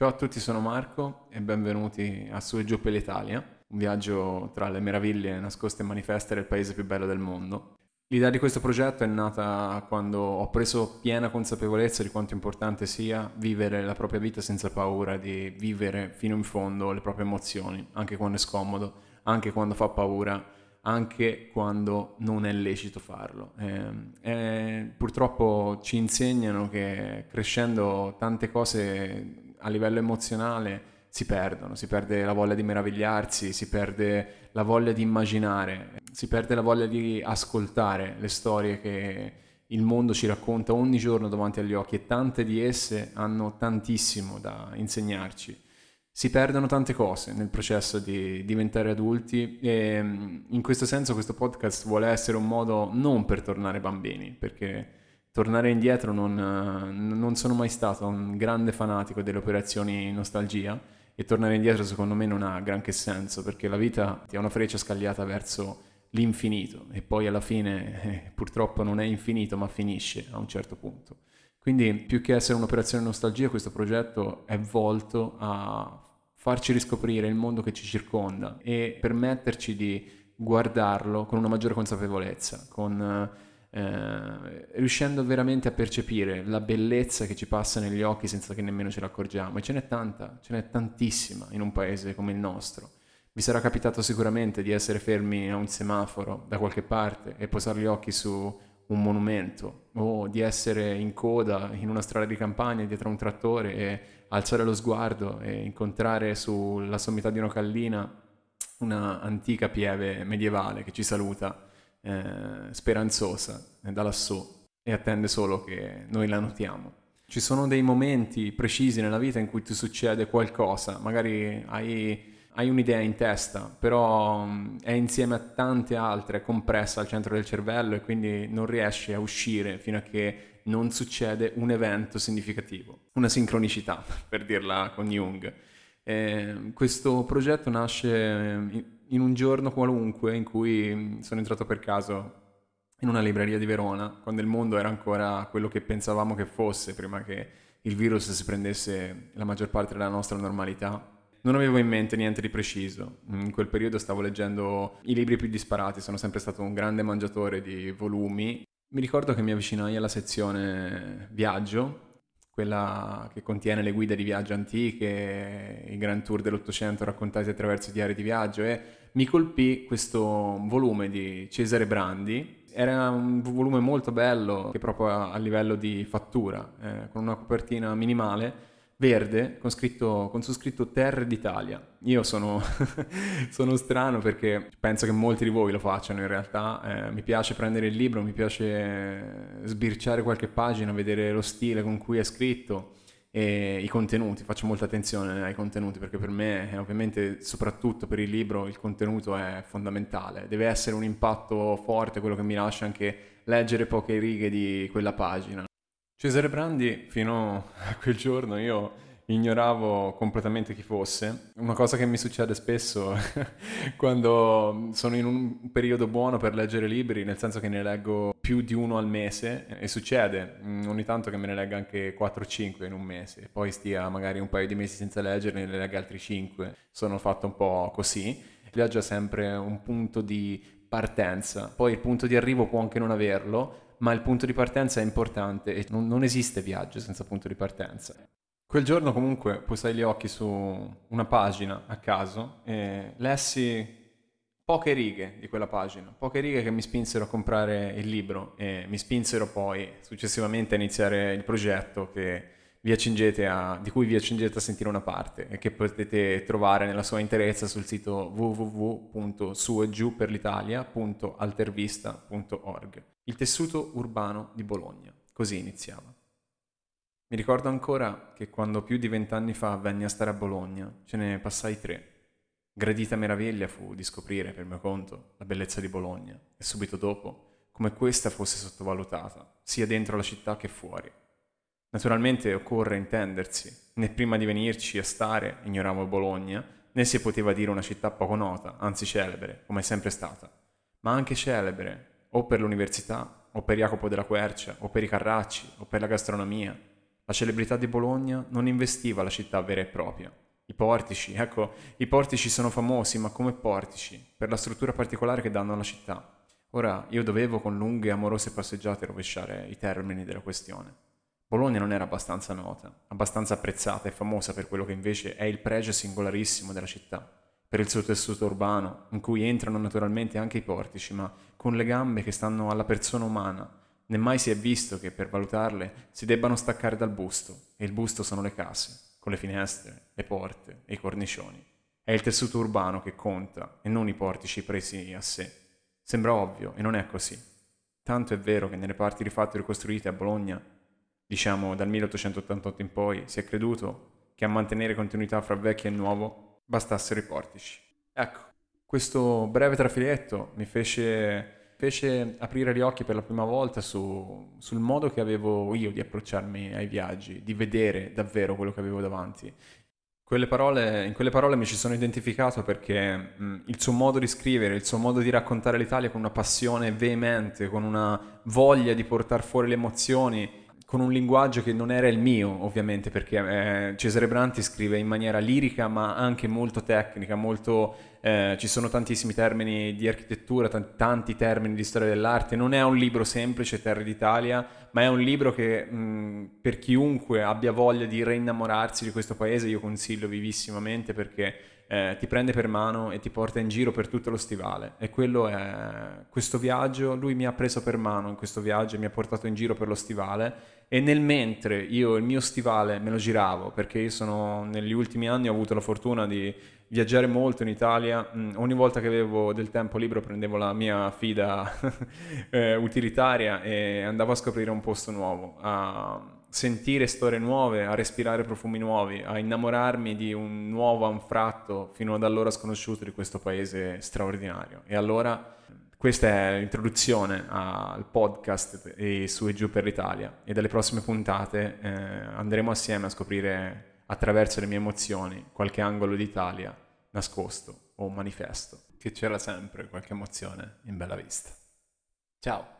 Ciao a tutti, sono Marco e benvenuti a Su e Giù per l'Italia, un viaggio tra le meraviglie nascoste e manifeste del paese più bello del mondo. L'idea di questo progetto è nata quando ho preso piena consapevolezza di quanto importante sia vivere la propria vita senza paura di vivere fino in fondo le proprie emozioni, anche quando è scomodo, anche quando fa paura, anche quando non è lecito farlo. E, e purtroppo ci insegnano che crescendo tante cose a livello emozionale si perdono, si perde la voglia di meravigliarsi, si perde la voglia di immaginare, si perde la voglia di ascoltare le storie che il mondo ci racconta ogni giorno davanti agli occhi e tante di esse hanno tantissimo da insegnarci. Si perdono tante cose nel processo di diventare adulti e mm, in questo senso questo podcast vuole essere un modo non per tornare bambini, perché tornare indietro non, non, sono mai stato un grande fanatico delle operazioni nostalgia e tornare indietro secondo me non ha granché senso perché la vita è una freccia scagliata verso l'infinito e poi alla fine eh, purtroppo non è infinito ma finisce a un certo punto. Quindi più che essere un'operazione nostalgia questo progetto è volto a farci riscoprire il mondo che ci circonda e permetterci di guardarlo con una maggiore consapevolezza, con eh, riuscendo veramente a percepire la bellezza che ci passa negli occhi senza che nemmeno ce ne accorgiamo. E ce n'è tanta, ce n'è tantissima in un paese come il nostro. Vi sarà capitato sicuramente di essere fermi a un semaforo da qualche parte e posare gli occhi su un monumento o di essere in coda in una strada di campagna dietro un trattore e alzare lo sguardo e incontrare sulla sommità di una collina una antica pieve medievale che ci saluta eh, speranzosa da lassù e attende solo che noi la notiamo. Ci sono dei momenti precisi nella vita in cui ti succede qualcosa, magari hai, hai un'idea in testa, però mm, è insieme a tante altre compressa al centro del cervello e quindi non riesci a uscire fino a che non succede un evento significativo, una sincronicità, per dirla con Jung. Eh, questo progetto nasce in un giorno qualunque in cui mm, sono entrato per caso in una libreria di Verona, quando il mondo era ancora quello che pensavamo che fosse prima che il virus si prendesse la maggior parte della nostra normalità. Non avevo in mente niente di preciso. In quel periodo stavo leggendo i libri più disparati, sono sempre stato un grande mangiatore di volumi. Mi ricordo che mi avvicinai alla sezione viaggio quella che contiene le guide di viaggio antiche, i grand tour dell'Ottocento raccontati attraverso diari di viaggio e mi colpì questo volume di Cesare Brandi. Era un volume molto bello, che proprio a, a livello di fattura, eh, con una copertina minimale, verde, con, scritto, con su scritto Terre d'Italia. Io sono, sono, strano perché penso che molti di voi lo facciano in realtà. Eh, mi piace prendere il libro, mi piace sbirciare qualche pagina, vedere lo stile con cui è scritto e i contenuti, faccio molta attenzione ai contenuti perché per me, ovviamente, soprattutto per il libro, il contenuto è fondamentale. Deve essere un impatto forte quello che mi lascia anche leggere poche righe di quella pagina. Cesare Brandi, fino a quel giorno io ignoravo completamente chi fosse. Una cosa che mi succede spesso quando sono in un periodo buono per leggere libri, nel senso che ne leggo più di uno al mese, e succede mm, ogni tanto che me ne legga anche 4-5 in un mese, poi stia magari un paio di mesi senza leggerne e ne legga altri 5. Sono fatto un po' così. Il viaggio è sempre un punto di partenza, poi il punto di arrivo può anche non averlo, ma il punto di partenza è importante e non, non esiste viaggio senza punto di partenza. Quel giorno comunque posai gli occhi su una pagina a caso e lessi poche righe di quella pagina, poche righe che mi spinsero a comprare il libro e mi spinsero poi successivamente a iniziare il progetto a, di cui vi accingete a sentire una parte e che potete trovare nella sua interezza sul sito www.suegiuperlitalia.altervista.org. Il tessuto urbano di Bologna. Così iniziava. Mi ricordo ancora che quando più di vent'anni fa venni a stare a Bologna, ce ne passai tre. Gradita meraviglia fu di scoprire, per mio conto, la bellezza di Bologna e subito dopo come questa fosse sottovalutata, sia dentro la città che fuori. Naturalmente occorre intendersi, né prima di venirci a stare ignoravo Bologna, né si poteva dire una città poco nota, anzi celebre, come è sempre stata, ma anche celebre, o per l'università, o per Jacopo della Quercia, o per i Carracci, o per la gastronomia, La celebrità di Bologna non investiva la città vera e propria. I portici, ecco, i portici sono famosi, ma come portici, per la struttura particolare che danno alla città. Ora io dovevo con lunghe e amorose passeggiate rovesciare i termini della questione. Bologna non era abbastanza nota, abbastanza apprezzata e famosa per quello che invece è il pregio singolarissimo della città, per il suo tessuto urbano, in cui entrano naturalmente anche i portici, ma con le gambe che stanno alla persona umana. Né mai si è visto che per valutarle si debbano staccare dal busto, e il busto sono le case, con le finestre, le porte e i cornicioni. È il tessuto urbano che conta e non i portici presi a sé. Sembra ovvio e non è così. Tanto è vero che nelle parti rifatte e ricostruite a Bologna diciamo dal 1888 in poi, si è creduto che a mantenere continuità fra vecchio e nuovo bastassero i portici. Ecco, questo breve trafiletto mi fece, fece aprire gli occhi per la prima volta su, sul modo che avevo io di approcciarmi ai viaggi, di vedere davvero quello che avevo davanti. Quelle parole, in quelle parole mi ci sono identificato perché mh, il suo modo di scrivere, il suo modo di raccontare l'Italia con una passione veemente, con una voglia di portare fuori le emozioni, con un linguaggio che non era il mio, ovviamente, perché eh, Cesare Branti scrive in maniera lirica, ma anche molto tecnica, molto, eh, ci sono tantissimi termini di architettura, t- tanti termini di storia dell'arte. Non è un libro semplice, Terre d'Italia, ma è un libro che mh, per chiunque abbia voglia di reinnamorarsi di questo paese, io consiglio vivissimamente perché eh, ti prende per mano e ti porta in giro per tutto lo stivale. E quello è questo viaggio, lui mi ha preso per mano in questo viaggio e mi ha portato in giro per lo stivale e nel mentre io il mio stivale me lo giravo, perché io sono negli ultimi anni ho avuto la fortuna di viaggiare molto in Italia, mm, ogni volta che avevo del tempo libero prendevo la mia fida eh, utilitaria e andavo a scoprire un posto nuovo, a sentire storie nuove, a respirare profumi nuovi, a innamorarmi di un nuovo anfratto fino ad allora sconosciuto di questo paese straordinario. E allora questa è l'introduzione al podcast e su e giù per l'Italia e dalle prossime puntate eh, andremo assieme a scoprire attraverso le mie emozioni qualche angolo d'Italia nascosto o manifesto, che c'era sempre qualche emozione in bella vista. Ciao!